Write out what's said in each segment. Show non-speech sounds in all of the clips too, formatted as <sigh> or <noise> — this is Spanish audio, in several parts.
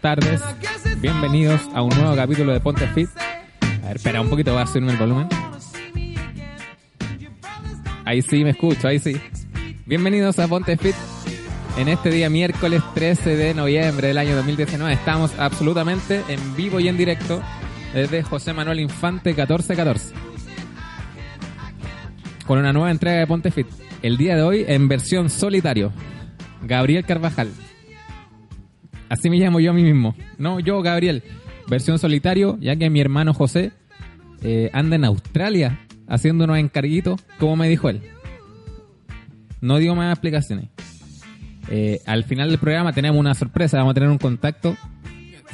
buenas tardes. Bienvenidos a un nuevo capítulo de Ponte Fit. A ver, espera un poquito, voy a subirme el volumen. Ahí sí me escucho, ahí sí. Bienvenidos a Ponte Fit. En este día miércoles 13 de noviembre del año 2019 estamos absolutamente en vivo y en directo desde José Manuel Infante 1414. Con una nueva entrega de Ponte Fit. El día de hoy en versión solitario. Gabriel Carvajal. Así me llamo yo a mí mismo. No, yo, Gabriel. Versión solitario, ya que mi hermano José eh, anda en Australia haciendo unos encarguitos, como me dijo él. No digo más explicaciones. Eh, al final del programa tenemos una sorpresa, vamos a tener un contacto.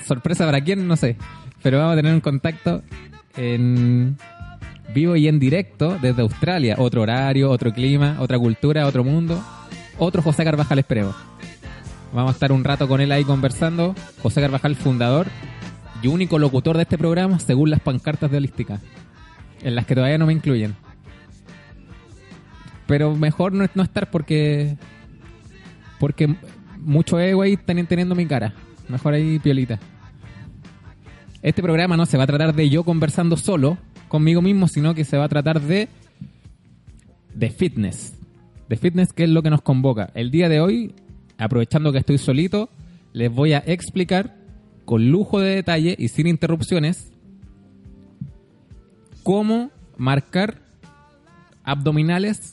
Sorpresa para quién, no sé. Pero vamos a tener un contacto en vivo y en directo desde Australia. Otro horario, otro clima, otra cultura, otro mundo. Otro José Carvajal, esperemos. Vamos a estar un rato con él ahí conversando. José Carvajal, fundador y único locutor de este programa según las pancartas de Holística, en las que todavía no me incluyen. Pero mejor no, no estar porque porque mucho ego ahí están teniendo mi cara. Mejor ahí piolita. Este programa no se va a tratar de yo conversando solo conmigo mismo, sino que se va a tratar de de fitness. De fitness que es lo que nos convoca. El día de hoy, aprovechando que estoy solito, les voy a explicar con lujo de detalle y sin interrupciones cómo marcar abdominales,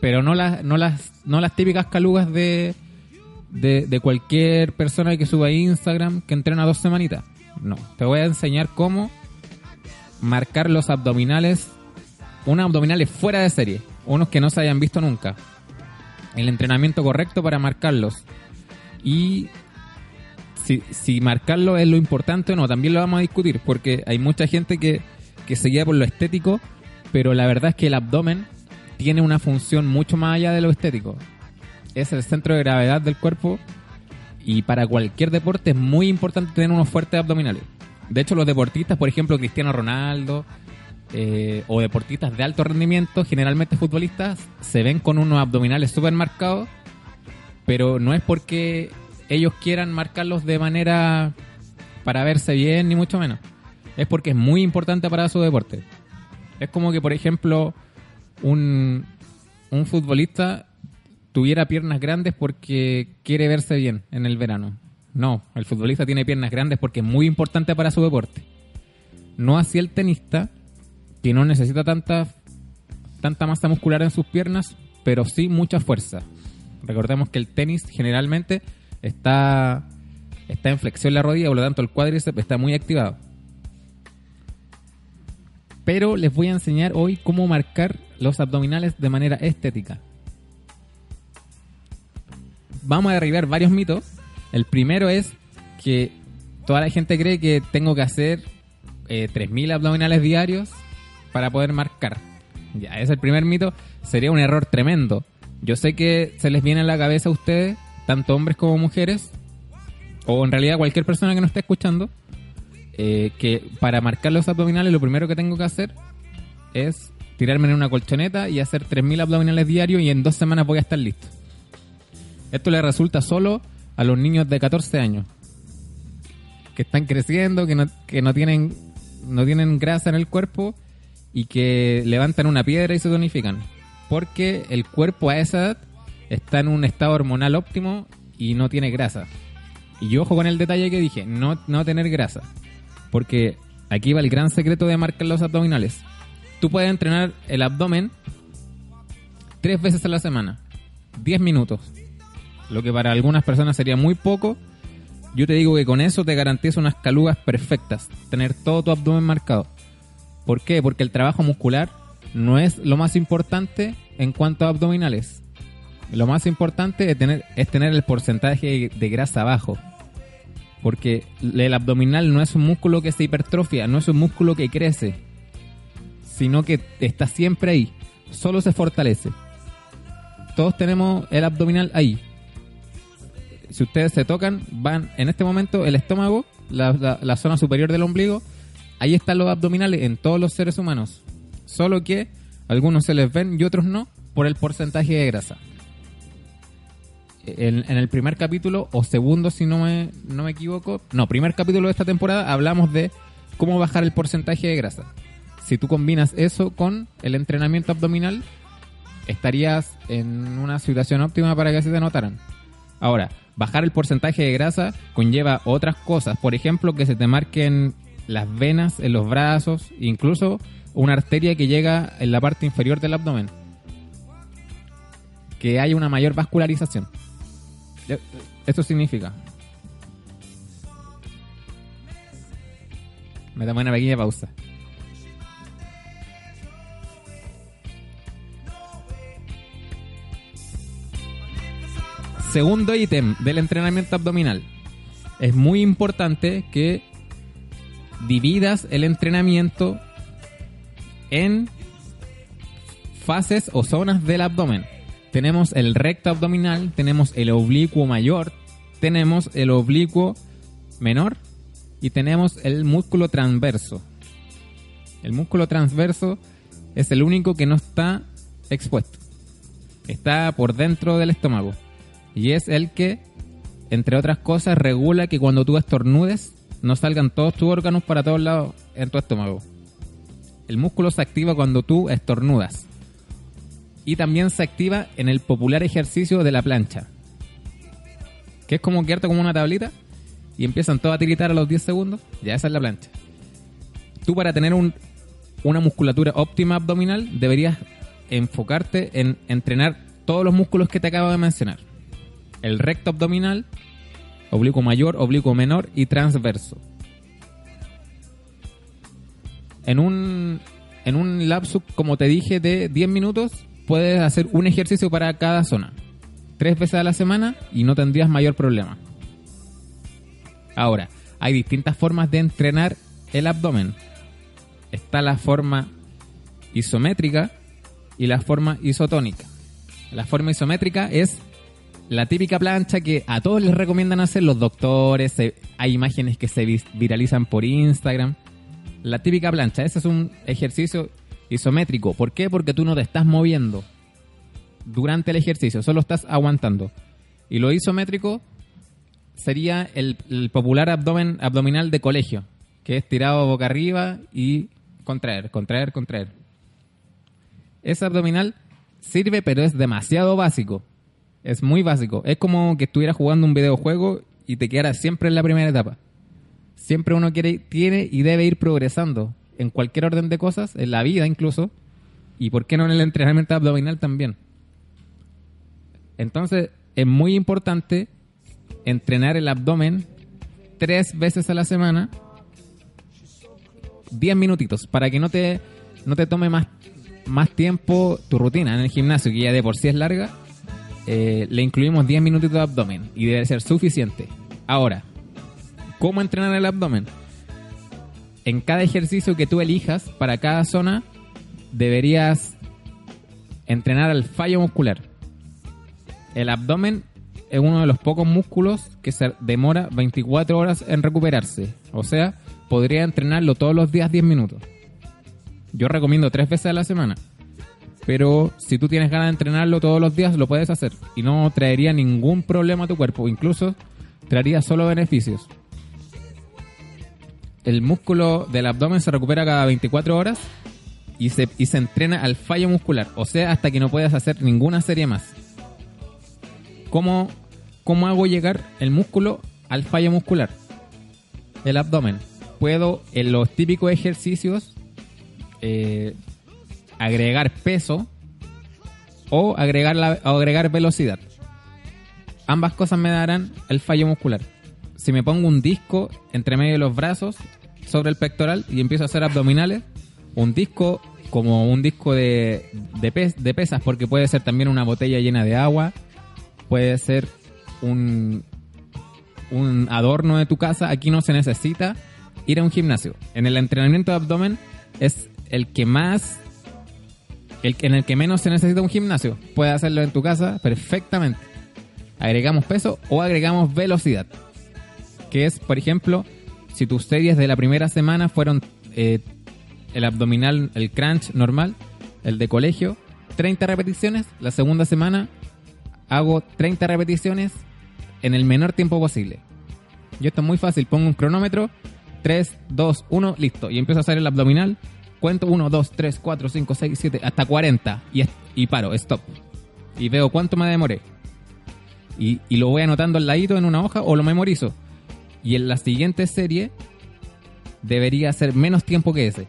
pero no las, no las, no las típicas calugas de, de, de cualquier persona que suba a Instagram que entrena dos semanitas. No, te voy a enseñar cómo marcar los abdominales, unos abdominales fuera de serie, unos que no se hayan visto nunca. El entrenamiento correcto para marcarlos. Y si, si marcarlo es lo importante o no, también lo vamos a discutir, porque hay mucha gente que, que se guía por lo estético, pero la verdad es que el abdomen tiene una función mucho más allá de lo estético. Es el centro de gravedad del cuerpo y para cualquier deporte es muy importante tener unos fuertes abdominales. De hecho, los deportistas, por ejemplo, Cristiano Ronaldo eh, o deportistas de alto rendimiento, generalmente futbolistas, se ven con unos abdominales súper marcados, pero no es porque ellos quieran marcarlos de manera para verse bien, ni mucho menos. Es porque es muy importante para su deporte. Es como que, por ejemplo, un, un futbolista tuviera piernas grandes porque quiere verse bien en el verano. No, el futbolista tiene piernas grandes porque es muy importante para su deporte. No así el tenista, no necesita tanta, tanta masa muscular en sus piernas, pero sí mucha fuerza. Recordemos que el tenis generalmente está, está en flexión la rodilla, por lo tanto el cuádriceps está muy activado. Pero les voy a enseñar hoy cómo marcar los abdominales de manera estética. Vamos a derribar varios mitos. El primero es que toda la gente cree que tengo que hacer eh, 3.000 abdominales diarios para poder marcar. Ya, ese es el primer mito. Sería un error tremendo. Yo sé que se les viene a la cabeza a ustedes, tanto hombres como mujeres, o en realidad cualquier persona que nos esté escuchando, eh, que para marcar los abdominales lo primero que tengo que hacer es tirarme en una colchoneta y hacer 3.000 abdominales diarios y en dos semanas voy a estar listo. Esto le resulta solo a los niños de 14 años que están creciendo, que no, que no tienen no tienen grasa en el cuerpo y que levantan una piedra y se tonifican. Porque el cuerpo a esa edad está en un estado hormonal óptimo y no tiene grasa. Y yo ojo con el detalle que dije, no, no tener grasa. Porque aquí va el gran secreto de marcar los abdominales. Tú puedes entrenar el abdomen tres veces a la semana, 10 minutos. Lo que para algunas personas sería muy poco. Yo te digo que con eso te garantizo unas calugas perfectas. Tener todo tu abdomen marcado. ¿Por qué? Porque el trabajo muscular no es lo más importante en cuanto a abdominales. Lo más importante es tener, es tener el porcentaje de grasa bajo. Porque el abdominal no es un músculo que se hipertrofia, no es un músculo que crece, sino que está siempre ahí, solo se fortalece. Todos tenemos el abdominal ahí. Si ustedes se tocan, van en este momento el estómago, la, la- la zona superior del ombligo, ahí están los abdominales en todos los seres humanos. Solo que algunos se les ven y otros no por el porcentaje de grasa. en, el primer capítulo, o segundo si no me, no me equivoco, no, primer capítulo de esta temporada, hablamos de cómo bajar el porcentaje de grasa. Si tú combinas eso con el entrenamiento abdominal, estarías en una situación óptima para que se te notaran. Ahora, bajar el porcentaje de grasa conlleva otras cosas, por ejemplo, que se te marquen las venas en los brazos, incluso una arteria que llega en la parte inferior del abdomen. Que haya una mayor vascularización. Esto significa. Me damos una pequeña pausa. Segundo ítem del entrenamiento abdominal. Es muy importante que dividas el entrenamiento en fases o zonas del abdomen. Tenemos el recto abdominal, tenemos el oblicuo mayor, tenemos el oblicuo menor y tenemos el músculo transverso. El músculo transverso es el único que no está expuesto. Está por dentro del estómago. Y es el que, entre otras cosas, regula que cuando tú estornudes no salgan todos tus órganos para todos lados en tu estómago. El músculo se activa cuando tú estornudas. Y también se activa en el popular ejercicio de la plancha. Que es como quedarte como una tablita y empiezan todos a tiritar a los 10 segundos. Ya esa es la plancha. Tú para tener una musculatura óptima abdominal deberías enfocarte en entrenar todos los músculos que te acabo de mencionar. El recto abdominal, oblicuo mayor, oblicuo menor y transverso. En un, en un lapso, como te dije, de 10 minutos, puedes hacer un ejercicio para cada zona. Tres veces a la semana y no tendrías mayor problema. Ahora, hay distintas formas de entrenar el abdomen. Está la forma isométrica y la forma isotónica. La forma isométrica es la típica plancha que a todos les recomiendan hacer los doctores, hay imágenes que se viralizan por Instagram. La típica plancha, ese es un ejercicio isométrico. ¿Por qué? Porque tú no te estás moviendo durante el ejercicio, solo estás aguantando. Y lo isométrico sería el, el popular abdomen abdominal de colegio, que es tirado boca arriba y contraer, contraer, contraer. Ese abdominal sirve, pero es demasiado básico. Es muy básico. Es como que estuvieras jugando un videojuego y te quedaras siempre en la primera etapa. Siempre uno quiere, tiene y debe ir progresando en cualquier orden de cosas, en la vida incluso, y por qué no en el entrenamiento abdominal también. Entonces, es muy importante entrenar el abdomen tres veces a la semana, diez minutitos, para que no te, no te tome más, más tiempo tu rutina en el gimnasio, que ya de por sí es larga, eh, le incluimos 10 minutos de abdomen y debe ser suficiente. Ahora, ¿cómo entrenar el abdomen? En cada ejercicio que tú elijas para cada zona, deberías entrenar al fallo muscular. El abdomen es uno de los pocos músculos que se demora 24 horas en recuperarse. O sea, podría entrenarlo todos los días 10 minutos. Yo recomiendo tres veces a la semana. Pero si tú tienes ganas de entrenarlo todos los días, lo puedes hacer. Y no traería ningún problema a tu cuerpo. Incluso traería solo beneficios. El músculo del abdomen se recupera cada 24 horas y se, y se entrena al fallo muscular. O sea, hasta que no puedas hacer ninguna serie más. ¿Cómo, cómo hago llegar el músculo al fallo muscular? El abdomen. Puedo en los típicos ejercicios eh, agregar peso o agregar, agregar velocidad. Ambas cosas me darán el fallo muscular. Si me pongo un disco entre medio de los brazos sobre el pectoral y empiezo a hacer abdominales, un disco como un disco de, de, de pesas, porque puede ser también una botella llena de agua, puede ser un, un adorno de tu casa, aquí no se necesita ir a un gimnasio. En el entrenamiento de abdomen es el que más el, en el que menos se necesita un gimnasio. Puedes hacerlo en tu casa perfectamente. Agregamos peso o agregamos velocidad. Que es, por ejemplo, si tus series de la primera semana fueron eh, el abdominal, el crunch normal, el de colegio, 30 repeticiones, la segunda semana hago 30 repeticiones en el menor tiempo posible. Y esto es muy fácil, pongo un cronómetro, 3, 2, 1, listo. Y empiezo a hacer el abdominal, cuento 1, 2, 3, 4, 5, 6, 7, hasta 40 y, y paro, stop. Y veo cuánto me demoré. Y, y lo voy anotando al ladito en una hoja o lo memorizo. Y en la siguiente serie debería ser menos tiempo que ese.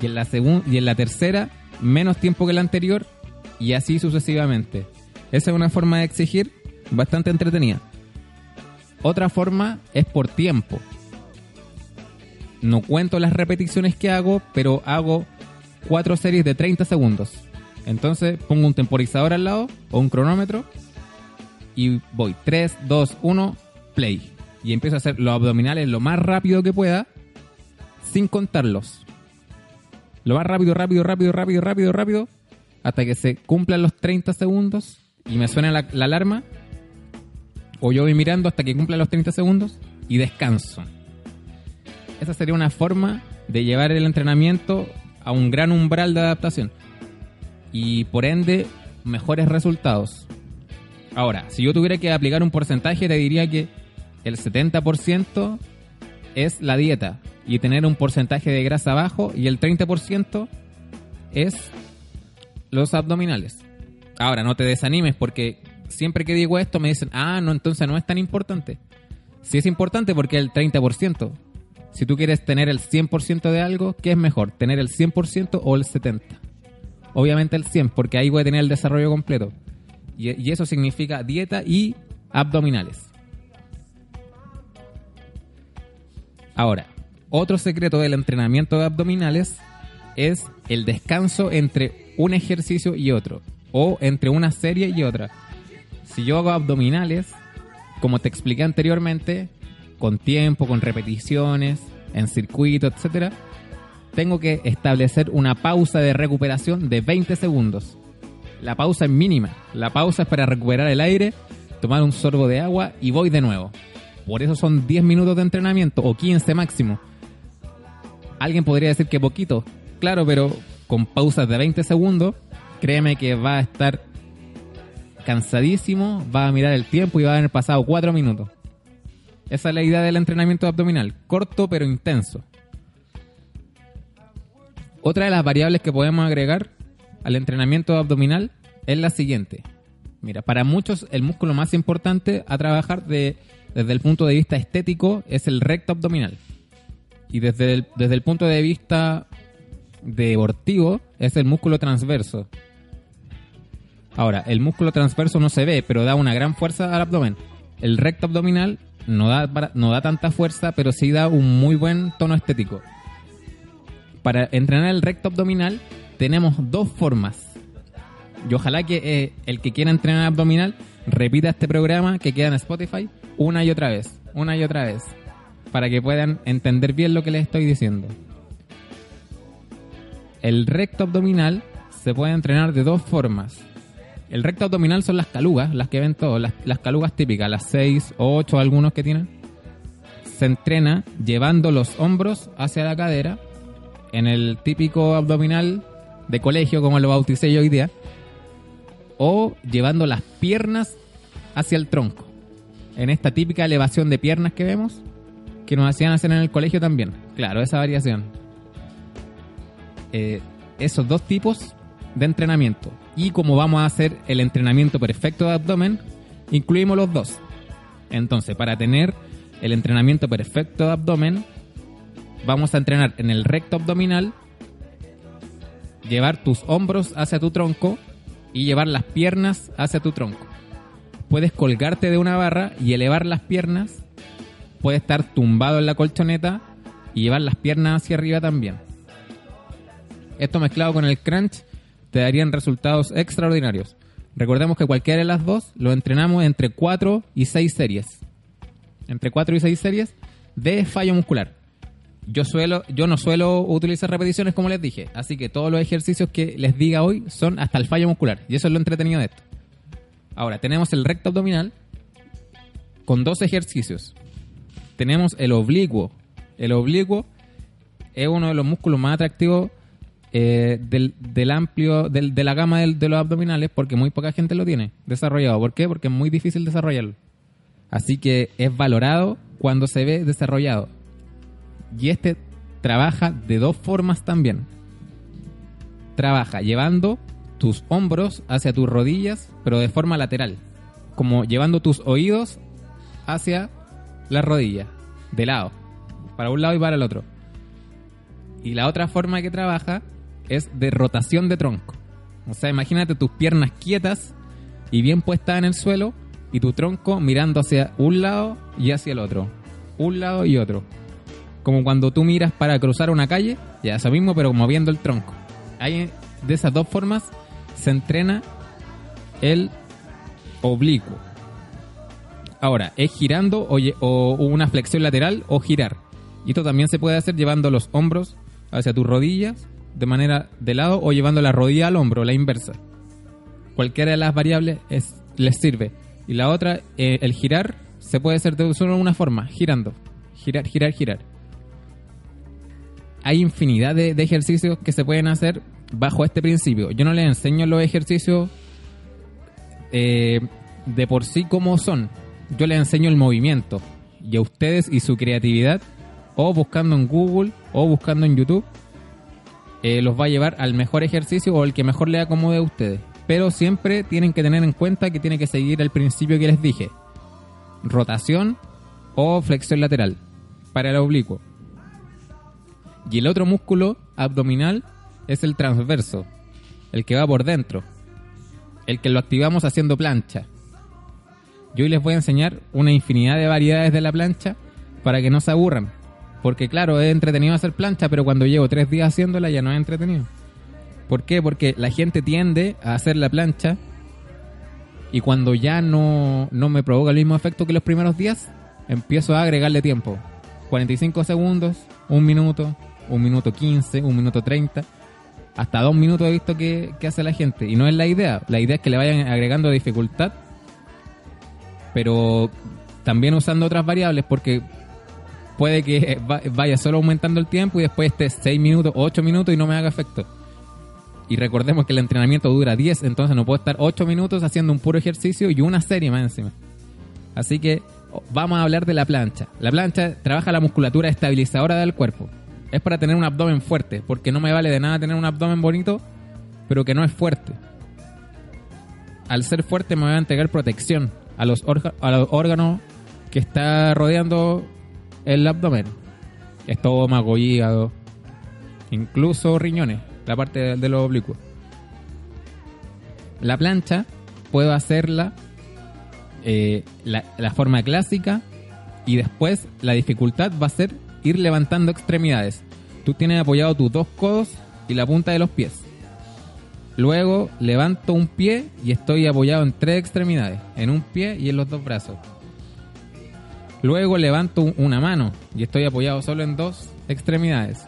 Y en la, y en la tercera, menos tiempo que la anterior. Y así sucesivamente. Esa es una forma de exigir bastante entretenida. Otra forma es por tiempo. No cuento las repeticiones que hago, pero hago cuatro series de 30 segundos. Entonces pongo un temporizador al lado o un cronómetro y voy 3, 2, 1, play. Y empiezo a hacer los abdominales lo más rápido que pueda sin contarlos. Lo más rápido, rápido, rápido, rápido, rápido, rápido, hasta que se cumplan los 30 segundos y me suena la, alarma, o yo voy mirando hasta que cumplan los 30 segundos y descanso. Esa sería una forma de llevar el entrenamiento a un gran umbral de adaptación y por ende mejores resultados. Ahora, si yo tuviera que aplicar un porcentaje, te diría que el 70% es la dieta y tener un porcentaje de grasa bajo y el 30% es los abdominales. Ahora, no te desanimes porque siempre que digo esto me dicen, ah, no, entonces no es tan importante. Sí es importante porque el 30%. Si tú quieres tener el 100% de algo, ¿qué es mejor? ¿Tener el 100% o el 70%? Obviamente el 100%, porque ahí voy a tener el desarrollo completo. Y, y eso significa dieta y abdominales. Ahora, otro secreto del entrenamiento de abdominales es el descanso entre un ejercicio y otro o entre una serie y otra. Si yo hago abdominales, como te expliqué anteriormente, con tiempo, con repeticiones, en circuito, etcétera, tengo que establecer una pausa de recuperación de 20 segundos. La pausa es mínima. La pausa es para recuperar el aire, tomar un sorbo de agua y voy de nuevo. Por eso son 10 minutos de entrenamiento o 15 máximo. Alguien podría decir que poquito, claro, pero con pausas de 20 segundos créeme que va a estar cansadísimo, va a mirar el tiempo y va a haber pasado cuatro minutos. Esa es la idea del entrenamiento abdominal, corto pero intenso. Otra de las variables que podemos agregar al entrenamiento abdominal es la siguiente. Mira, para muchos el músculo más importante a trabajar desde el punto de vista estético es el recto abdominal. Y desde desde el punto de vista deportivo es el músculo transverso, Ahora, el músculo transverso no se ve, pero da una gran fuerza al abdomen. El recto abdominal no da, no da tanta fuerza, pero sí da un muy buen tono estético. Para entrenar el recto abdominal tenemos dos formas. Y ojalá que eh, el que quiera entrenar abdominal repita este programa que queda en Spotify una y otra vez, una y otra vez, para que puedan entender bien lo que les estoy diciendo. El recto abdominal se puede entrenar de dos formas. El recto abdominal son las calugas, las que ven todos, las, calugas típicas, las 6 o 8 algunos que tienen. Se entrena llevando los hombros hacia la cadera en el típico abdominal de colegio, como lo bauticé yo hoy día, o llevando las piernas hacia el tronco. En esta típica elevación de piernas que vemos, que nos hacían hacer en el colegio también. Claro, esa variación. Eh, esos dos tipos de entrenamiento. Y como vamos a hacer el entrenamiento perfecto de abdomen, incluimos los dos. Entonces, para tener el entrenamiento perfecto de abdomen, vamos a entrenar en el recto abdominal, llevar tus hombros hacia tu tronco y llevar las piernas hacia tu tronco. Puedes colgarte de una barra y elevar las piernas. Puedes estar tumbado en la colchoneta y llevar las piernas hacia arriba también. Esto mezclado con el crunch te darían resultados extraordinarios. Recordemos que cualquiera de las dos lo entrenamos entre 4 y 6 series. Entre 4 y 6 series de fallo muscular. Yo, suelo, yo no suelo utilizar repeticiones como les dije, así que todos los ejercicios que les diga hoy son hasta el fallo muscular. Y eso es lo entretenido de esto. Ahora, tenemos el recto abdominal con dos ejercicios. Tenemos el oblicuo. El oblicuo es uno de los músculos más atractivos eh, del, amplio, del- de la gama del- de los abdominales, porque muy poca gente lo tiene desarrollado. ¿Por qué? Porque es muy difícil desarrollarlo. Así que es valorado cuando se ve desarrollado. Y este trabaja de dos formas también. Trabaja llevando tus hombros hacia tus rodillas, pero de forma lateral. Como llevando tus oídos hacia las rodillas, de lado. Para un lado y para el otro. Y la otra forma que trabaja es de rotación de tronco. O sea, imagínate tus piernas quietas y bien puestas en el suelo y tu tronco mirando hacia un lado y hacia el otro. Un lado y otro. Como cuando tú miras para cruzar una calle, ya eso mismo, pero moviendo el tronco. Ahí, de esas dos formas se entrena el oblicuo. Ahora, es girando o, o una flexión lateral o girar. Y esto también se puede hacer llevando los hombros hacia tus rodillas de manera de lado o llevando la rodilla al hombro, la inversa. Cualquiera de las variables es, les sirve. Y la otra, eh, el girar, se puede hacer de solo una forma, girando. Girar, girar, girar. Hay infinidad de, de ejercicios que se pueden hacer bajo este principio. Yo no les enseño los ejercicios eh, de por sí como son. Yo les enseño el movimiento. Y a ustedes y su creatividad, o buscando en Google, o buscando en YouTube, eh, los va a llevar al mejor ejercicio o el que mejor le acomode a ustedes. Pero siempre tienen que tener en cuenta que tiene que seguir el principio que les dije. Rotación o flexión lateral para el oblicuo. Y el otro músculo abdominal es el transverso, el que va por dentro, el que lo activamos haciendo plancha. Yo hoy les voy a enseñar una infinidad de variedades de la plancha para que no se aburran. Porque claro, es entretenido hacer plancha, pero cuando llevo tres días haciéndola ya no es entretenido. ¿Por qué? Porque la gente tiende a hacer la plancha y cuando ya no, no me provoca el mismo efecto que los primeros días, empiezo a agregarle tiempo. 45 segundos, un minuto, un minuto 15, un minuto 30, hasta dos minutos he visto que, que hace la gente. Y no es la idea, la idea es que le vayan agregando dificultad, pero también usando otras variables porque puede que va- vaya solo aumentando el tiempo y después esté 6 minutos, 8 minutos y no me haga efecto. Y recordemos que el entrenamiento dura 10, entonces no puedo estar 8 minutos haciendo un puro ejercicio y una serie más encima. Así que oh, vamos a hablar de la plancha. La plancha trabaja la musculatura estabilizadora del cuerpo. Es para tener un abdomen fuerte, porque no me vale de nada tener un abdomen bonito, pero que no es fuerte. Al ser fuerte me va a entregar protección a los, a los órganos que está rodeando el abdomen. Estómago, hígado, incluso riñones, la parte de, de los oblicuos. La plancha puedo hacerla eh, la, la forma clásica y después la dificultad va a ser ir levantando extremidades. Tú tienes apoyado tus dos codos y la punta de los pies. Luego levanto un pie y estoy apoyado en tres extremidades, en un pie y en los dos brazos. Luego levanto un- una mano y estoy apoyado solo en dos extremidades.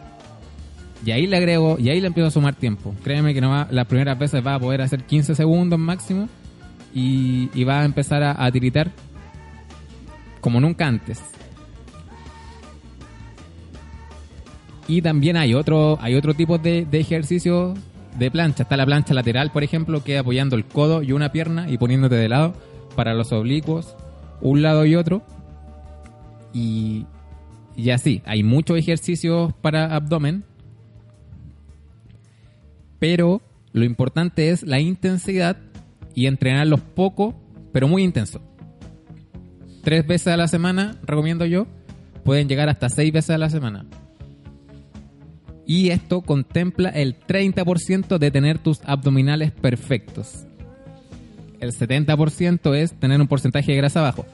Y ahí le agrego, y ahí le empiezo a sumar tiempo. Créeme que no va, las primeras veces va a poder hacer 15 segundos máximo y, y va a empezar a, a tiritar como nunca antes. Y también hay otro, hay otro tipo de, de ejercicio de plancha. Está la plancha lateral, por ejemplo, que apoyando el codo y una pierna y poniéndote de lado para los oblicuos, un lado y otro. Y, y así, hay muchos ejercicios para abdomen. Pero lo importante es la intensidad y entrenarlos poco, pero muy intenso. Tres veces a la semana, recomiendo yo. Pueden llegar hasta seis veces a la semana. Y esto contempla el 30% de tener tus abdominales perfectos. El 70% es tener un porcentaje de grasa bajo.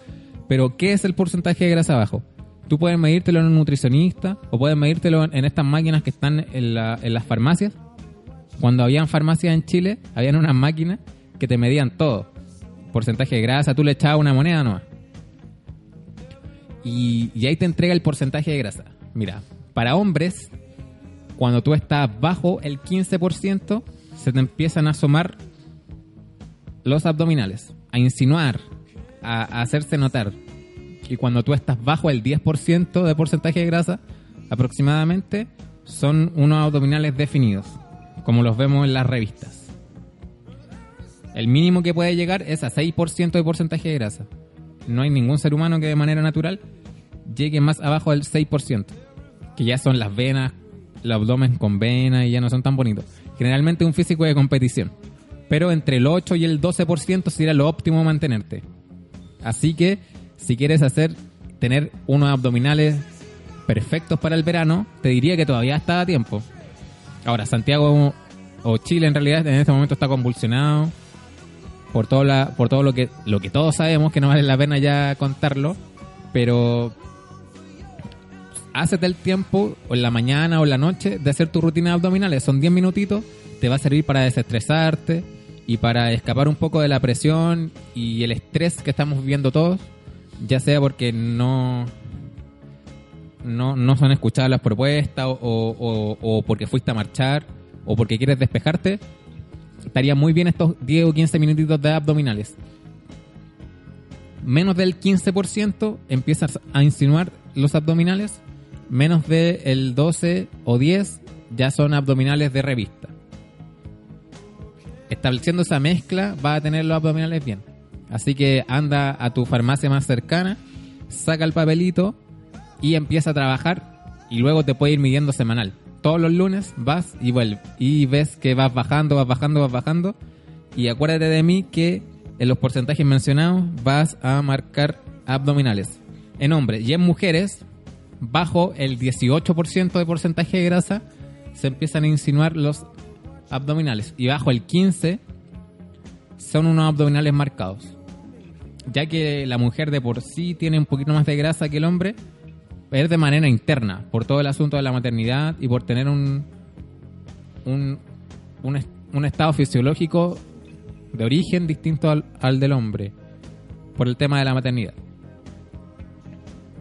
Pero, ¿qué es el porcentaje de grasa bajo? Tú puedes medírtelo en un nutricionista o puedes medírtelo en, estas máquinas que están en las farmacias. Cuando habían farmacias en Chile, habían unas máquinas que te medían todo. Porcentaje de grasa, tú le echabas una moneda nomás. Y, y ahí te entrega el porcentaje de grasa. Mira, para hombres, cuando tú estás bajo el 15%, se te empiezan a asomar los abdominales, a insinuar, a, hacerse notar. Y cuando tú estás bajo el 10% de porcentaje de grasa, aproximadamente, son unos abdominales definidos. como los vemos en las revistas. El mínimo que puede llegar es a 6% de porcentaje de grasa. No hay ningún ser humano que de manera natural llegue más abajo del 6%, que ya son las venas, el abdomen con venas y ya no son tan bonitos. Generalmente un físico de competición. Pero entre el 8 y el 12% sería lo óptimo mantenerte. Así que si quieres hacer tener unos abdominales perfectos para el verano, te diría que todavía está a tiempo. Ahora, Santiago o Chile en realidad en este momento está convulsionado por todo, la, por todo lo, que, lo que todos sabemos, que no vale la pena ya contarlo, pero hácete el tiempo, o en la mañana o en la noche, de hacer tus rutinas abdominales. Son 10 minutitos, te va a servir para desestresarte y para escapar un poco de la presión y el estrés que estamos viviendo todos, ya sea porque no, no, no son escuchadas las propuestas o, porque fuiste a marchar o porque quieres despejarte, estaría muy bien estos 10 o 15 minutitos de abdominales. Menos del 15% empiezas a insinuar los abdominales, menos del 12 o 10 ya son abdominales de revista. Estableciendo esa mezcla va a tener los abdominales bien. Así que anda a tu farmacia más cercana, saca el papelito y empieza a trabajar y luego te puede ir midiendo semanal. Todos los lunes vas y vuelves y ves que vas bajando, vas bajando, vas bajando y acuérdate de mí que en los porcentajes mencionados vas a marcar abdominales. En hombres y en mujeres, bajo el 18% de porcentaje de grasa, se empiezan a insinuar los abdominales y bajo el 15% son unos abdominales marcados. Ya que la mujer de por sí tiene un poquito más de grasa que el hombre, es de manera interna, por todo el asunto de la maternidad y por tener un, un, un, est- un estado fisiológico de origen distinto al, al del hombre, por el tema de la maternidad.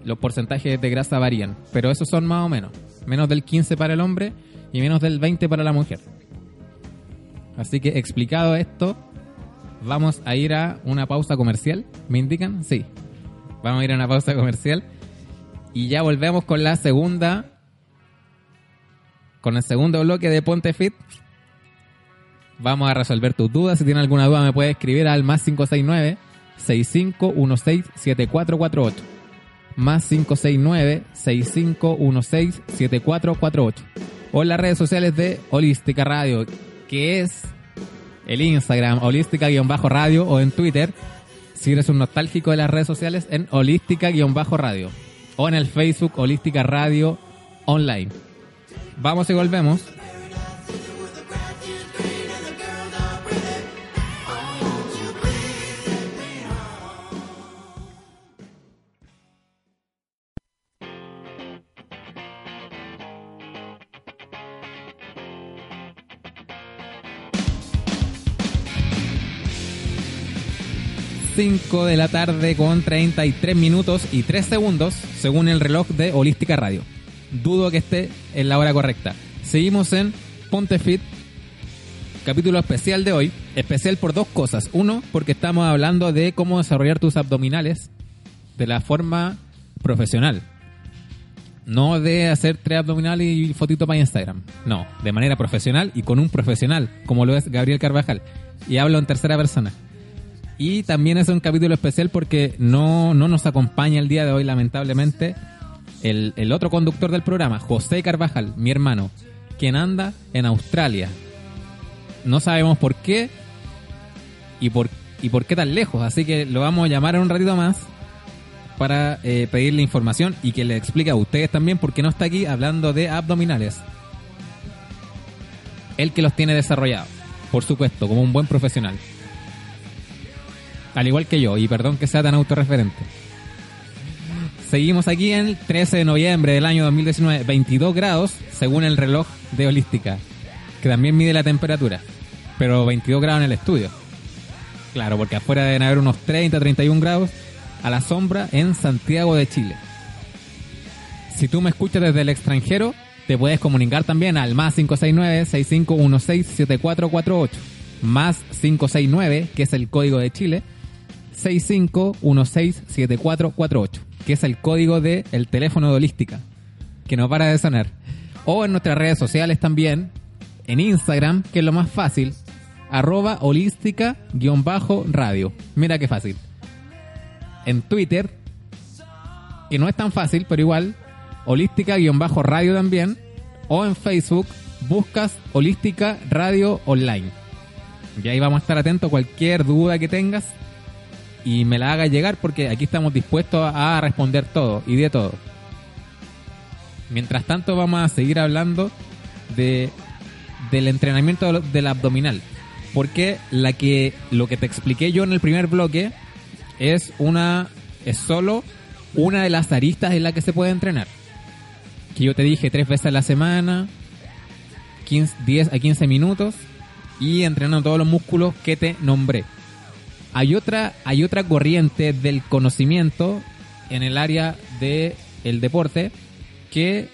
Los porcentajes de grasa varían, pero esos son más o menos. Menos del 15 para el hombre y menos del 20 para la mujer. Así que explicado esto, vamos a ir a una pausa comercial. ¿Me indican? Sí. Vamos a ir a una pausa comercial. Y ya volvemos con la segunda. Con el segundo bloque de Ponte Fit. Vamos a resolver tus dudas. Si tienes alguna duda, me puedes escribir al más 569 6516 7448. Más 569 6516 7448. O en las redes sociales de Holística Radio, que es el Instagram holística-radio o en Twitter, si eres un nostálgico de las redes sociales, en holística-radio o en el Facebook Holística Radio Online. Vamos y volvemos. Cinco de la tarde con 33 minutos y 3 segundos según el reloj de Holística Radio. Dudo que esté en la hora correcta. Seguimos en Ponte Fit, capítulo especial de hoy. Especial por dos cosas. Uno, porque estamos hablando de cómo desarrollar tus abdominales de la forma profesional. No de hacer tres abdominales y fotito para Instagram. No, de manera profesional y con un profesional, como lo es Gabriel Carvajal. Y hablo en tercera persona. Y también es un capítulo especial porque no, no nos acompaña el día de hoy, lamentablemente, el, el otro conductor del programa, José Carvajal, mi hermano, quien anda en Australia. No sabemos por qué y por, y por qué tan lejos, así que lo vamos a llamar en un ratito más para eh, pedirle información y que le explique a ustedes también por qué no está aquí hablando de abdominales. Él que los tiene desarrollados, por supuesto, como un buen profesional. Al igual que yo, y perdón que sea tan autorreferente. Seguimos aquí el 13 de noviembre del año 2019, 22 grados, según el reloj de Holística, que también mide la temperatura, pero 22 grados en el estudio. Claro, porque afuera deben haber unos 30, 31 grados a la sombra en Santiago de Chile. Si tú me escuchas desde el extranjero, te puedes comunicar también al más 569-6516-7448. Más 569, que es el código de Chile, 6516-7448, que es el código del el teléfono de Holística, que no para de sonar. O en nuestras redes sociales también, En Instagram, que es lo más fácil, arroba holística-radio. Mira qué fácil. En Twitter, que no es tan fácil, pero igual, holística-radio también. O en Facebook, buscas Holística Radio Online. Y ahí vamos a estar atentos a cualquier duda que tengas y me la hagas llegar porque aquí estamos dispuestos a responder todo y de todo. Mientras tanto vamos a seguir hablando de del entrenamiento del abdominal, porque la que lo que te expliqué yo en el primer bloque es una es solo una de las aristas en la que se puede entrenar. Que yo te dije tres veces a la semana, 10 a 15 minutos y entrenando todos los músculos que te nombré. Hay otra, hay otra corriente del conocimiento en el área del el deporte que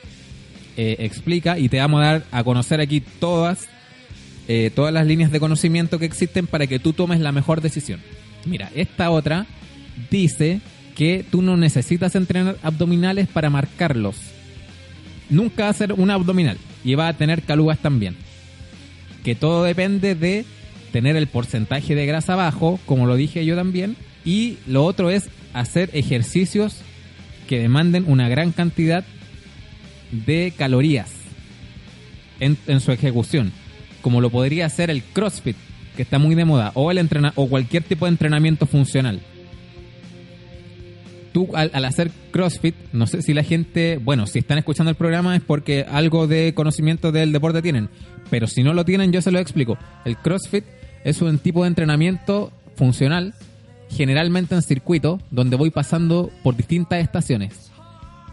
eh, explica y te vamos a dar a conocer aquí todas, eh, todas las líneas de conocimiento que existen para que tú tomes la mejor decisión. Mira, esta otra dice que tú no necesitas entrenar abdominales para marcarlos. Nunca hacer un abdominal y va a tener calugas también. Que todo depende de tener el porcentaje de grasa bajo, como lo dije yo también, y lo otro es hacer ejercicios que demanden una gran cantidad de calorías en, su ejecución, como lo podría hacer el CrossFit, que está muy de moda, o el entrena o cualquier tipo de entrenamiento funcional tú al, hacer CrossFit, no sé si la gente, bueno, si están escuchando el programa es porque algo de conocimiento del deporte tienen, pero si no lo tienen yo se lo explico. El CrossFit es un tipo de entrenamiento funcional, generalmente en circuito, donde voy pasando por distintas estaciones.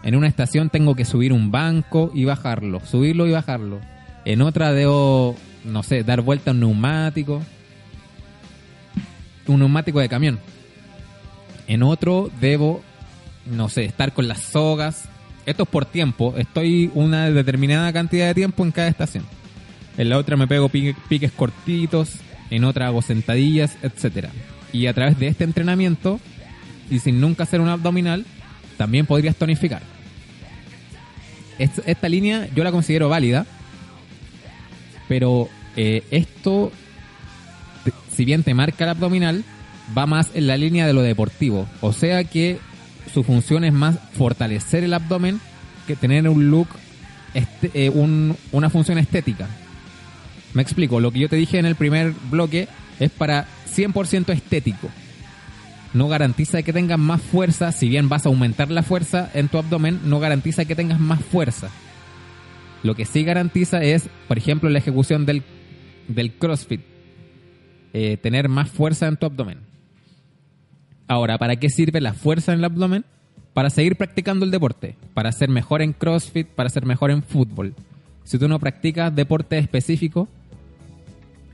En una estación tengo que subir un banco y bajarlo, subirlo y bajarlo. En otra debo, no sé, dar vuelta a un neumático. Un neumático de camión. En otro debo no sé, estar con las sogas. Esto es por tiempo. Estoy una determinada cantidad de tiempo en cada estación. En la otra me pego piques cortitos, en otra hago sentadillas, etcétera. Y a través de este entrenamiento, y sin nunca hacer un abdominal, también podrías tonificar. Esta línea yo la considero válida, pero eh, esto, si bien te marca el abdominal, va más en la línea de lo deportivo. O sea que su función es más fortalecer el abdomen que tener un look, este, eh, una función estética. Me explico, lo que yo te dije en el primer bloque es para 100% estético. No garantiza que tengas más fuerza, si bien vas a aumentar la fuerza en tu abdomen, no garantiza que tengas más fuerza. Lo que sí garantiza es, por ejemplo, la ejecución del, del CrossFit. Eh, tener más fuerza en tu abdomen. Ahora, ¿para qué sirve la fuerza en el abdomen? Para seguir practicando el deporte, para ser mejor en CrossFit, para ser mejor en fútbol. Si tú no practicas deporte específico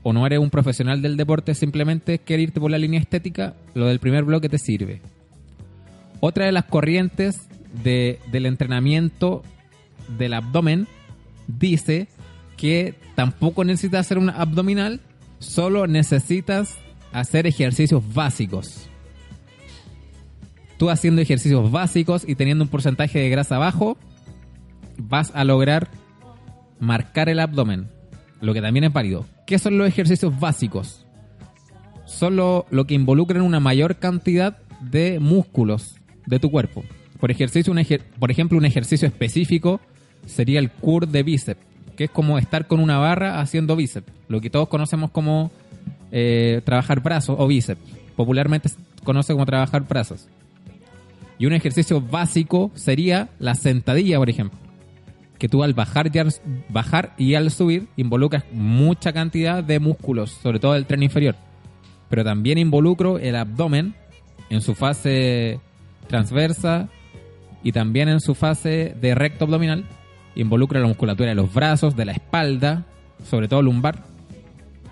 o no eres un profesional del deporte, simplemente irte por la línea estética, lo del primer bloque te sirve. Otra de las corrientes del entrenamiento del abdomen dice que tampoco necesitas hacer un abdominal, solo necesitas hacer ejercicios básicos tú haciendo ejercicios básicos y teniendo un porcentaje de grasa bajo, vas a lograr marcar el abdomen, lo que también es válido. ¿Qué son los ejercicios básicos? Son lo, que involucran una mayor cantidad de músculos de tu cuerpo. Por, ejercicio, por ejemplo, un ejercicio específico sería el curl de bíceps, que es como estar con una barra haciendo bíceps, lo que todos conocemos como eh, trabajar brazos o bíceps. Popularmente se conoce como trabajar brazos. Y un ejercicio básico sería la sentadilla, por ejemplo. Que tú al bajar y al, bajar y al subir involucras mucha cantidad de músculos, sobre todo el tren inferior. Pero también involucro el abdomen en su fase transversa y también en su fase de recto abdominal. Involucra la musculatura de los brazos, de la espalda, sobre todo lumbar.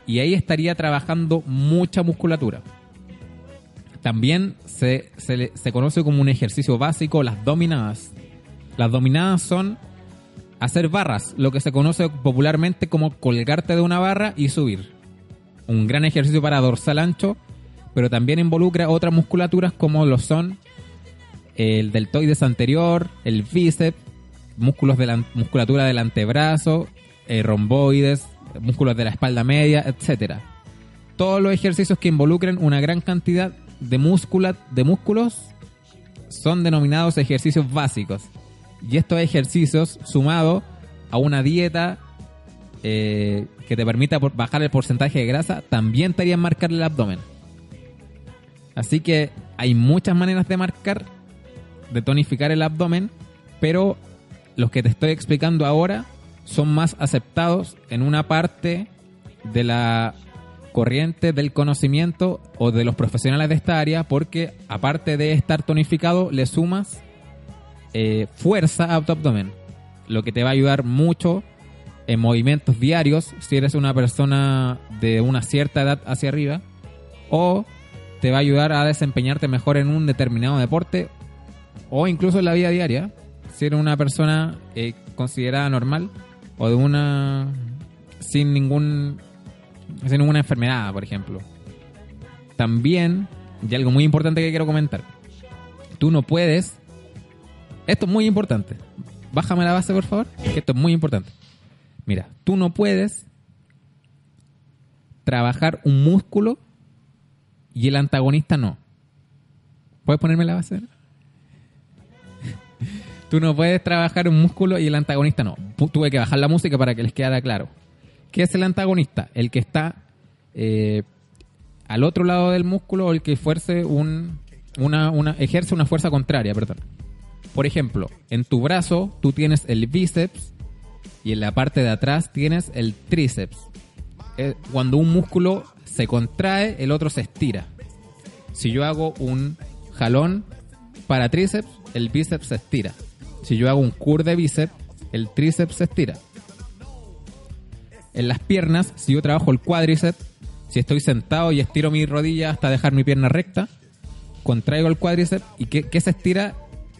Y ahí estaría trabajando mucha musculatura. También se, se, conoce como un ejercicio básico las dominadas. Las dominadas son hacer barras, lo que se conoce popularmente como colgarte de una barra y subir. Un gran ejercicio para dorsal ancho, pero también involucra otras musculaturas como lo son el deltoides anterior, el bíceps, músculos de la musculatura del antebrazo, eh, romboides, músculos de la espalda media, etcétera. Todos los ejercicios que involucren una gran cantidad de, de músculos son denominados ejercicios básicos. Y estos ejercicios, sumados a una dieta eh, que te permita bajar el porcentaje de grasa, también te harían marcar el abdomen. Así que hay muchas maneras de marcar, de tonificar el abdomen, pero los que te estoy explicando ahora son más aceptados en una parte de la corriente del conocimiento o de los profesionales de esta área porque aparte de estar tonificado le sumas eh, fuerza a tu abdomen, lo que te va a ayudar mucho en movimientos diarios si eres una persona de una cierta edad hacia arriba o te va a ayudar a desempeñarte mejor en un determinado deporte o incluso en la vida diaria si eres una persona eh, considerada normal o de una sin sin ninguna enfermedad, por ejemplo. También, y algo muy importante que quiero comentar. Tú no puedes esto es muy importante. Bájame la base, por favor, esto es muy importante. Mira, tú no puedes trabajar un músculo y el antagonista no. ¿Puedes ponerme la base? <laughs> Tú no puedes trabajar un músculo y el antagonista no. Tuve que bajar la música para que les quedara claro. ¿Qué es el antagonista? El que está eh, al otro lado del músculo o el que un, ejerce una fuerza contraria, perdón. Por ejemplo, en tu brazo tú tienes el bíceps y en la parte de atrás tienes el tríceps. Eh, cuando un músculo se contrae, el otro se estira. Si yo hago un jalón para tríceps, el bíceps se estira. Si yo hago un cur de bíceps, el tríceps se estira. En las piernas, si yo trabajo el cuádriceps, si estoy sentado y estiro mi rodilla hasta dejar mi pierna recta, contraigo el cuádriceps y ¿qué, se estira?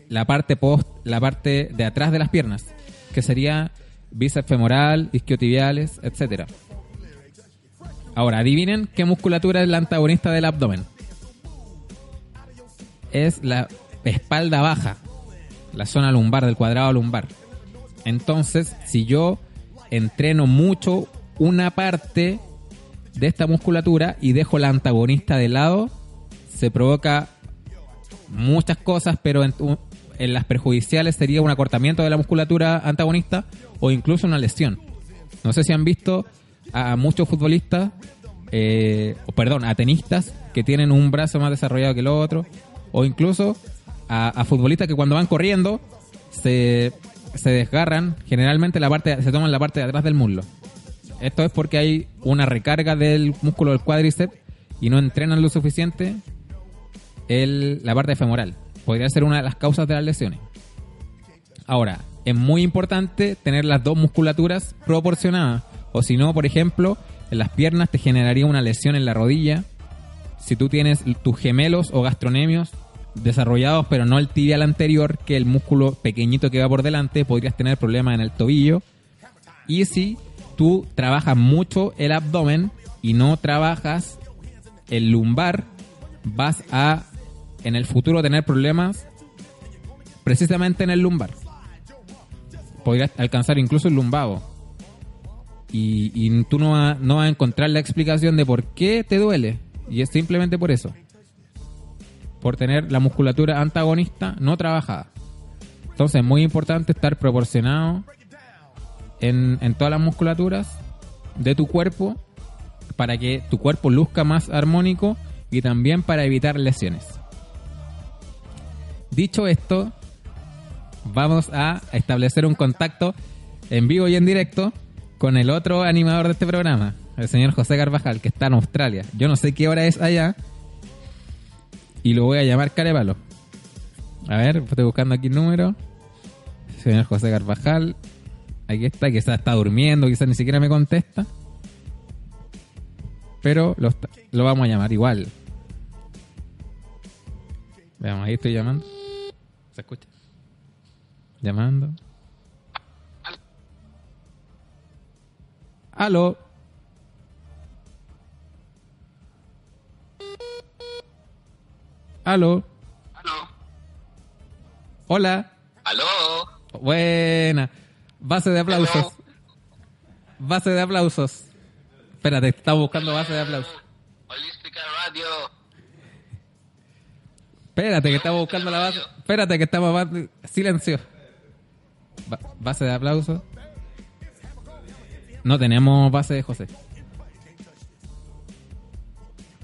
La parte post, la parte de atrás de las piernas, que sería bíceps femoral, isquiotibiales, etcétera. Ahora, adivinen qué musculatura es la antagonista del abdomen. Es la espalda baja, la zona lumbar, del cuadrado lumbar. Entonces, si yo entreno mucho una parte de esta musculatura y dejo la antagonista de lado, se provoca muchas cosas, pero en, las perjudiciales sería un acortamiento de la musculatura antagonista o incluso una lesión. No sé si han visto a muchos futbolistas, eh, perdón, a tenistas que tienen un brazo más desarrollado que el otro, o incluso a, futbolistas que cuando van corriendo se, se desgarran, generalmente la parte se toman la parte de atrás del muslo. Esto es porque hay una recarga del músculo del cuádriceps y no entrenan lo suficiente el, la parte femoral. Podría ser una de las causas de las lesiones. Ahora, es muy importante tener las dos musculaturas proporcionadas. O si no, por ejemplo, en las piernas te generaría una lesión en la rodilla. Si tú tienes tus gemelos o gastronemios desarrollados, pero no el tibial anterior, que el músculo pequeñito que va por delante, podrías tener problemas en el tobillo. Y si tú trabajas mucho el abdomen y no trabajas el lumbar, vas a en el futuro tener problemas precisamente en el lumbar. Podrías alcanzar incluso el lumbago. Y, tú no, no vas a encontrar la explicación de por qué te duele. Y es simplemente por eso por tener la musculatura antagonista no trabajada. Entonces es muy importante estar proporcionado en, todas las musculaturas de tu cuerpo para que tu cuerpo luzca más armónico y también para evitar lesiones. Dicho esto, vamos a establecer un contacto en vivo y en directo con el otro animador de este programa, el señor José Carvajal, que está en Australia. Yo no sé qué hora es allá, y lo voy a llamar Carevalo. A ver, estoy buscando aquí el número. Señor José Carvajal. Aquí está, quizás está durmiendo, quizás ni siquiera me contesta. Pero lo, lo vamos a llamar igual. Veamos, ahí estoy llamando. ¿Se escucha? Llamando. Aló. Aló. Aló. Hola. Aló. Buena. Base de aplausos. base de aplausos. Espérate, estamos buscando base de aplausos. Holística Radio. Espérate, que estamos buscando la base. Espérate, que estamos. Silencio. Ba- base de aplausos. No tenemos base de José.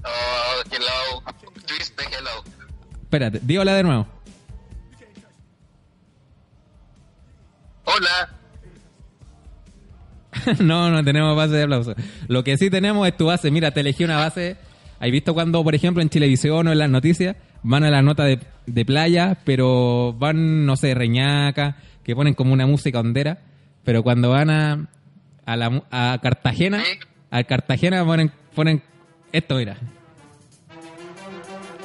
Oh, hello. Twist hello. Espérate, dígola de nuevo. Hola. <laughs> no, no tenemos base de aplausos. Lo que sí tenemos es tu base. Mira, te elegí una base. ¿Has visto cuando, por ejemplo, en televisión o en las noticias van a la nota de, de playa, pero van, no sé, reñaca, que ponen como una música hondera, pero cuando van a, a, la, a Cartagena, a Cartagena ponen, ponen esto, mira.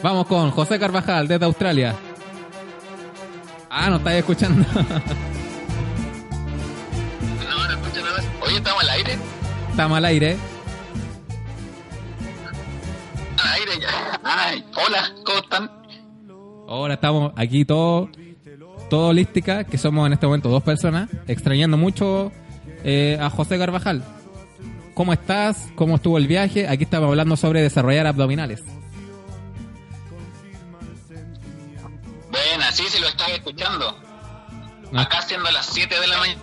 Vamos con José Carvajal desde Australia. Ah, no estáis escuchando. No, no escucho nada. Oye, ¿estamos al aire? Estamos al aire. Aire ya. Ay, hola, ¿cómo están? Ahora estamos aquí todos, todo holística, que somos en este momento dos personas, extrañando mucho eh, a José Carvajal. ¿Cómo estás? ¿Cómo estuvo el viaje? Aquí estamos hablando sobre desarrollar abdominales. Bueno, sí, sí lo están escuchando. ¿No? Acá siendo las 7 de la mañana.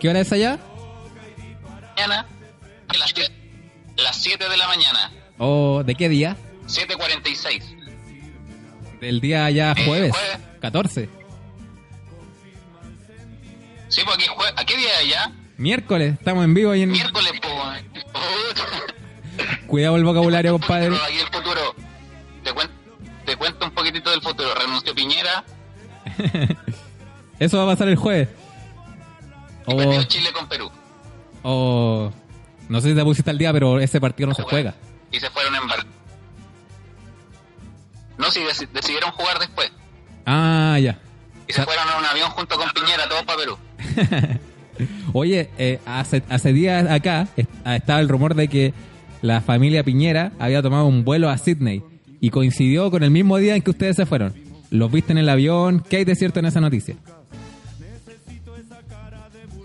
¿Qué hora es allá? Las 7 las 7 de la mañana. ¿O de qué día? 7.46. Del día ya Eh, jueves, jueves. 14. Sí, porque aquí jue- ¿a qué día ya? Miércoles, estamos en vivo ahí en... Miércoles, pues. <laughs> Cuidado el vocabulario, compadre. Aquí el futuro. Te, cuen- te cuento un poquitito del futuro. Renunció Piñera <laughs> Eso va a pasar el jueves. y O, perdió Chile con Perú. o- no sé si te pusiste al día, pero ese partido no se juega. Y se fueron en barco. No, sí, deci- decidieron jugar después. Ah, ya. Y se fueron en un avión junto con Piñera, todos para Perú. <laughs> Oye, eh, hace, hace días acá est- estaba el rumor de que la familia Piñera había tomado un vuelo a Sydney y coincidió con el mismo día en que ustedes se fueron. ¿Los viste en el avión? ¿Qué hay de cierto en esa noticia?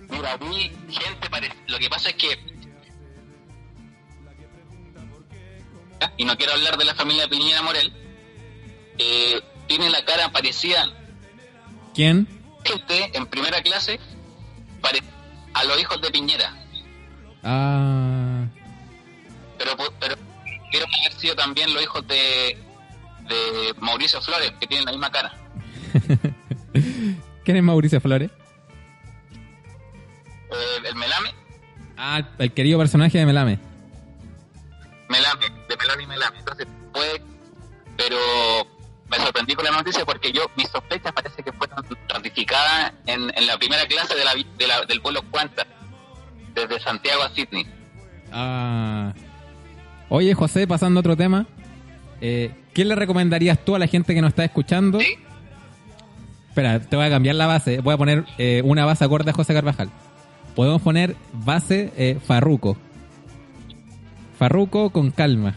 Mira, vi gente pare- Lo que pasa es que. Y no quiero hablar de la familia Piñera Morel. Eh, tiene la cara parecida. ¿Quién? Gente en primera clase. a los hijos de Piñera. Ah, Pero, pero quiero haber sido también los hijos de. de Mauricio Flores, que tienen la misma cara. <laughs> ¿Quién es Mauricio Flores? Eh, el Melame. Ah, el querido personaje de. Melame, pero me sorprendí con la noticia porque yo, mis sospechas parece que fueron ratificadas en, en la primera clase de la, de la- del vuelo Qantas, desde Santiago a Sydney. Ah. Oye, José, pasando a otro tema. Eh, ¿Qué le recomendarías tú a la gente que nos está escuchando? ¿Sí? Espera, te voy a cambiar la base. Voy a poner eh, una base acorde a José Carvajal. Podemos poner base eh, Farruco. Farruco con calma.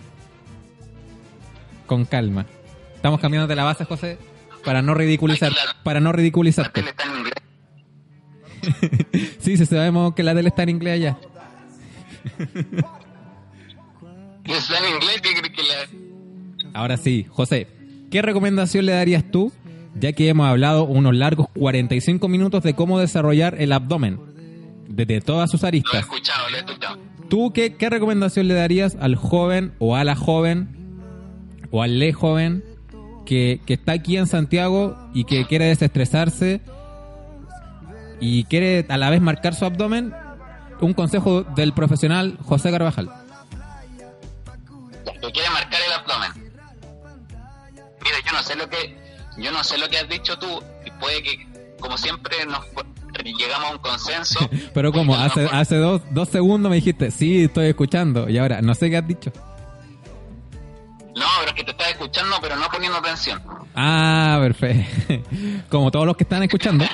Con calma. Estamos cambiando de la base, José, para no ridiculizar, para no La ridiculizarte. tele está en inglés. <laughs> sí, sí, sabemos que la tele está en inglés allá. Y está en inglés. Ahora sí, José, ¿qué recomendación le darías tú, ya que hemos hablado unos largos 45 minutos de cómo desarrollar el abdomen, desde todas sus Lo he aristas? escuchado, lo he escuchado. ¿Tú qué, qué recomendación le darías al joven o a la joven o al le joven que, que está aquí en Santiago y que quiere desestresarse y quiere a la vez marcar su abdomen? Un consejo del profesional José Carvajal. que quiere marcar el abdomen. Mira, yo no sé lo que yo no sé lo que has dicho tú y puede que como siempre nos llegamos a un consenso. <laughs> Pero como hace, hace dos, dos segundos me dijiste, sí, estoy escuchando. Y ahora, no sé qué has dicho. Que te estás escuchando pero no poniendo atención. Ah, perfecto. <laughs> Como todos los que están escuchando.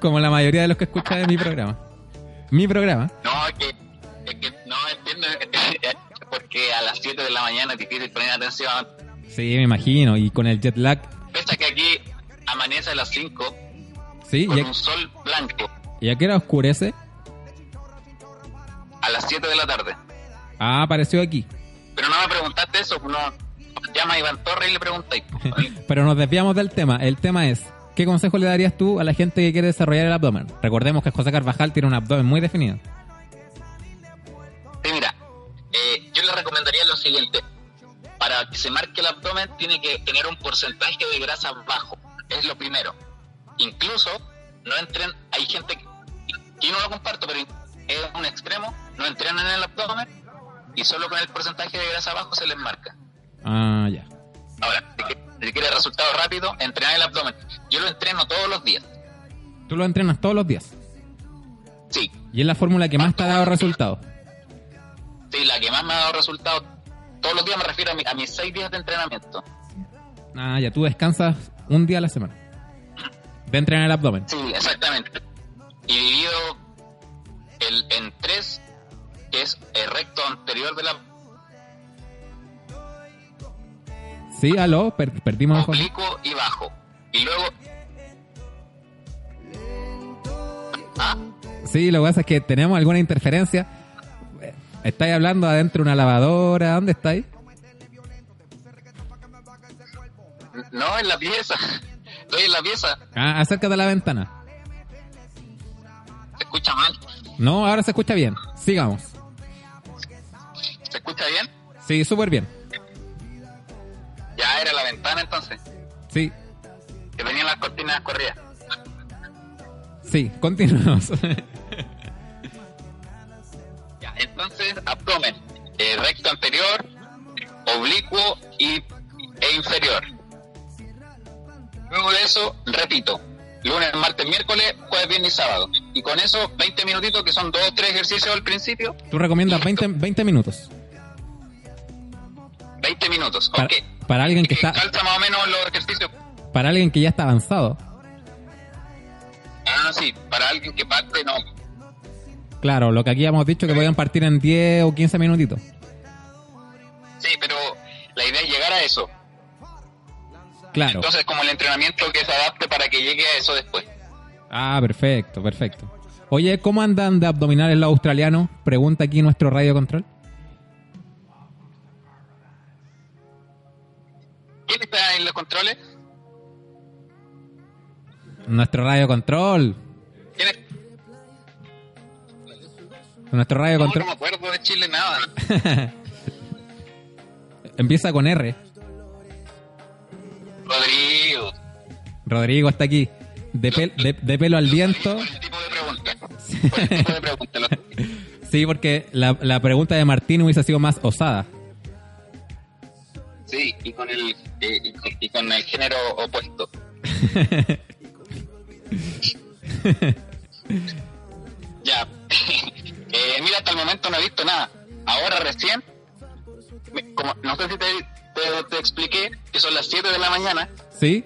Como la mayoría de los que escuchan de mi programa. Mi programa. No, es que, es que no entiendo <laughs> porque a las 7 de la mañana es difícil poner atención. Sí, me imagino. Y con el jet lag. Pese a que aquí amanece a las 5 Sí, con y a, un sol blanco. y a qué hora oscurece. a las 7 de la tarde. Ah, apareció aquí. Pero no me preguntaste eso, no. Llama a Iván Torres y le preguntáis. <laughs> Pero nos desviamos del tema. El tema es, ¿qué consejo le darías tú a la gente que quiere desarrollar el abdomen? Recordemos que José Carvajal tiene un abdomen muy definido. Sí, mira, eh, yo le recomendaría lo siguiente. Para que se marque el abdomen tiene que tener un porcentaje de grasa bajo. Es lo primero. Incluso no entren, hay gente que, y no lo comparto, pero es un extremo, no entrenan en el abdomen y solo con el porcentaje de grasa bajo se les marca. Ah, ya. Ahora, si quiere resultado rápido, entrenar el abdomen. Yo lo entreno todos los días. ¿Tú lo entrenas todos los días? Sí. ¿Y es la fórmula que más te ha dado resultado? Sí, la que más me ha dado resultado. Todos los días me refiero a, mi- a mis seis días de entrenamiento. Ah, ya, tú descansas un día a la semana. De entrenar el abdomen. Sí, exactamente. Y divido el, en tres, que es el recto anterior de la Sí, aló, per- perdimos oblicuo y bajo. Y luego... Ah, Sí, lo que pasa es que tenemos alguna interferencia. ¿Estáis hablando adentro de una lavadora? ¿Dónde estáis? no, en la pieza. Estoy en la pieza. Ah, acércate a la ventana. ¿Se escucha mal? No, ahora se escucha bien. Sigamos. ¿Se escucha bien? Sí, súper bien. Ya era la ventana entonces. Sí, Que tenían las cortinas corridas. sí, continuamos. <laughs> Ya, entonces, abdomen, eh, recto anterior, oblicuo y, e inferior. Luego de eso, repito, lunes, martes, miércoles, jueves, viernes y sábado. Y con eso, 20 minutitos, que son dos o tres ejercicios al principio, Tú recomiendas 20, 20 minutos. 20 minutos. Para, ok. Para alguien que está, Calza más o menos los ejercicios. para alguien que ya está avanzado. Ah, sí, para alguien que parte, no. Claro, lo que aquí hemos dicho que podían partir en 10 o 15 minutitos. Sí, pero la idea es llegar a eso. Claro. Entonces, como el entrenamiento que se adapte para que llegue a eso después. Ah, perfecto, perfecto. Oye, ¿cómo andan de abdominales los australianos? Pregunta aquí nuestro radio control. Controles? Nuestro radio control. ¿Quién es? Nuestro radio No, no control. me acuerdo de Chile nada. <laughs> Empieza con R. Rodrigo. Rodrigo está aquí. De, pel- de- de pelo al viento. Por el tipo de pregunta. <laughs> Por el tipo de pregunta. Sí, porque la, la pregunta de Martín hubiese sido más osada. Sí, y con el, eh, y, con- y con el género opuesto. <laughs> Ya. <laughs> Eh, mira, hasta el momento no he visto nada. Ahora recién, como, no sé si te, te, te expliqué que son las 7 de la mañana. ¿Sí?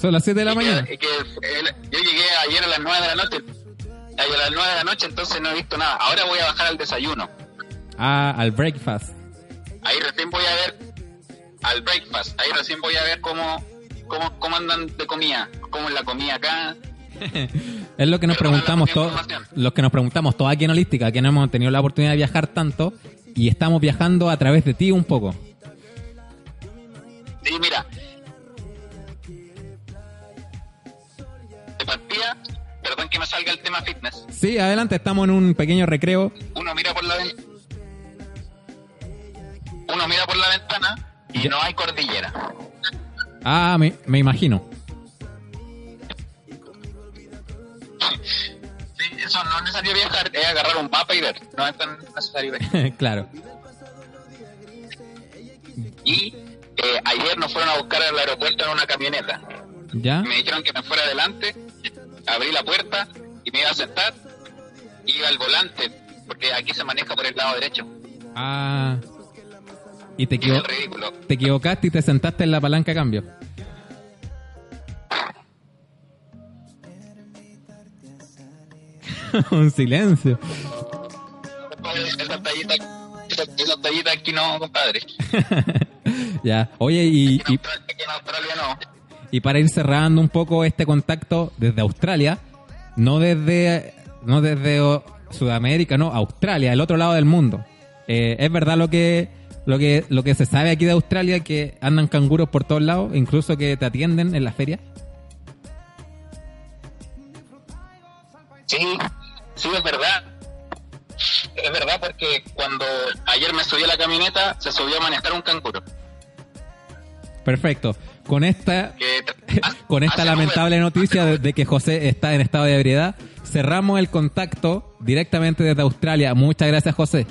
Son las 7 de la y que- mañana. y que, eh, yo llegué ayer a las 9 de la noche. Ayer a las 9 de la noche, entonces no he visto nada. Ahora voy a bajar al desayuno. Ah, al breakfast. Ahí recién voy a ver al breakfast. Ahí recién voy a ver cómo, cómo, cómo andan de comida. Cómo es la comida acá. <laughs> Es lo que nos Pero preguntamos todos, los que nos preguntamos todos aquí en Holística, que no hemos tenido la oportunidad de viajar tanto y estamos viajando a través de ti un poco. Sí, mira. De partida, perdón que me salga el tema fitness. Sí, adelante, estamos en un pequeño recreo. Uno mira por la ven- uno mira por la ventana y Ya. no hay cordillera. Ah, me, me imagino. Sí, eso no es necesario viajar, es agarrar un mapa y ver. No es tan necesario ver. <laughs> claro. Y eh, ayer nos fueron a buscar al aeropuerto en una camioneta. ¿Ya? Me dijeron que me fuera adelante, abrí la puerta y me iba a sentar. Iba al volante, porque aquí se maneja por el lado derecho. Ah. Y te, equivo- equivocaste y te sentaste en la palanca a cambio. <laughs> un silencio. Esa tallita, esa, esa tallita aquí no, compadre. <laughs> ya. Oye, y, Aquí y, en Australia, aquí en Australia no. y para ir cerrando un poco este contacto desde Australia, no desde no desde Sudamérica, no, Australia, el otro lado del mundo. Eh, es verdad lo que, lo que, lo que se sabe aquí de Australia, que andan canguros por todos lados, incluso que te atienden en la feria. Sí, sí, es verdad. Es verdad porque cuando ayer me subí a la camioneta, se subió a manejar un canguro. Perfecto. Con esta, <laughs> con esta lamentable noticia de, de que José está en estado de ebriedad, cerramos el contacto directamente desde Australia. Muchas gracias, José.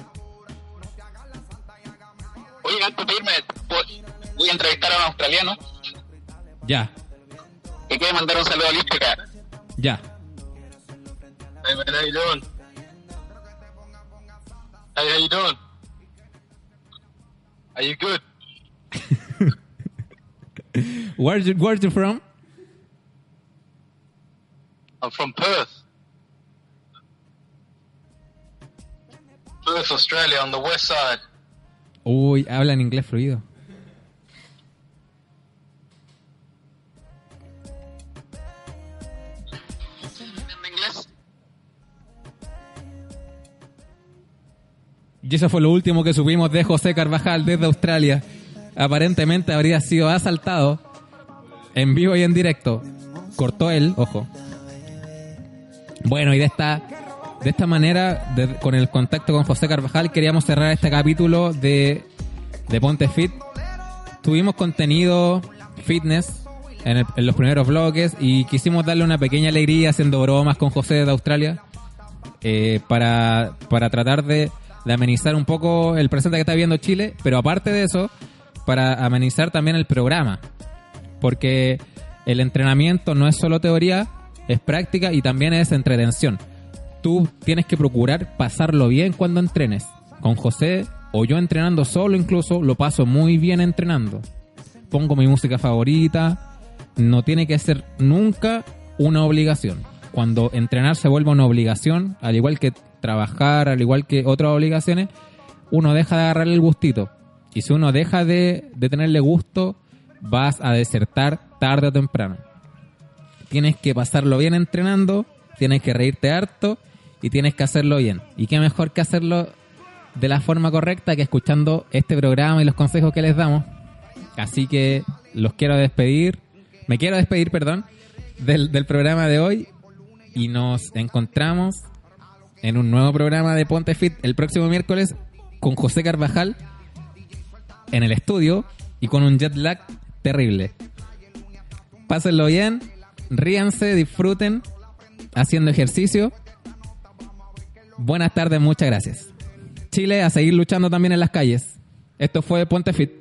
Australiano Ya, que quiere mandar un saludo a Lística. ya. Hey man, how you doing? Hey, how you doing? Are you good? <laughs> Where you, where you from? I'm from Perth. Perth, Australia, on the west side. Uy, habla en inglés fluido. Y eso fue lo último que supimos de José Carvajal desde Australia. Aparentemente habría sido asaltado en vivo y en directo. Cortó él, ojo. Bueno, y de esta, de esta manera, con el contacto con José Carvajal, queríamos cerrar este capítulo de, de Ponte Fit. Tuvimos contenido fitness en, el- los primeros bloques y quisimos darle una pequeña alegría haciendo bromas con José de Australia eh, para, para tratar de, de amenizar un poco el presente que está viendo Chile, pero aparte de eso, para amenizar también el programa. Porque el entrenamiento no es solo teoría, es práctica y también es entretención. Tú tienes que procurar pasarlo bien cuando entrenes. Con José o yo entrenando solo incluso, lo paso muy bien entrenando. Pongo mi música favorita. No tiene que ser nunca una obligación. Cuando entrenar se vuelve una obligación, al igual que trabajar, al igual que otras obligaciones, uno deja de agarrarle el gustito. Y si uno deja de, de tenerle gusto, vas a desertar tarde o temprano. Tienes que pasarlo bien entrenando, tienes que reírte harto y tienes que hacerlo bien. Y qué mejor que hacerlo de la forma correcta que escuchando este programa y los consejos que les damos. Así que los quiero despedir, me quiero despedir, perdón, del, del programa de hoy y nos encontramos en un nuevo programa de Ponte Fit el próximo miércoles con José Carvajal en el estudio y con un jet lag terrible. Pásenlo bien, ríanse, disfruten haciendo ejercicio. Buenas tardes, muchas gracias. Chile a seguir luchando también en las calles. Esto fue Ponte Fit.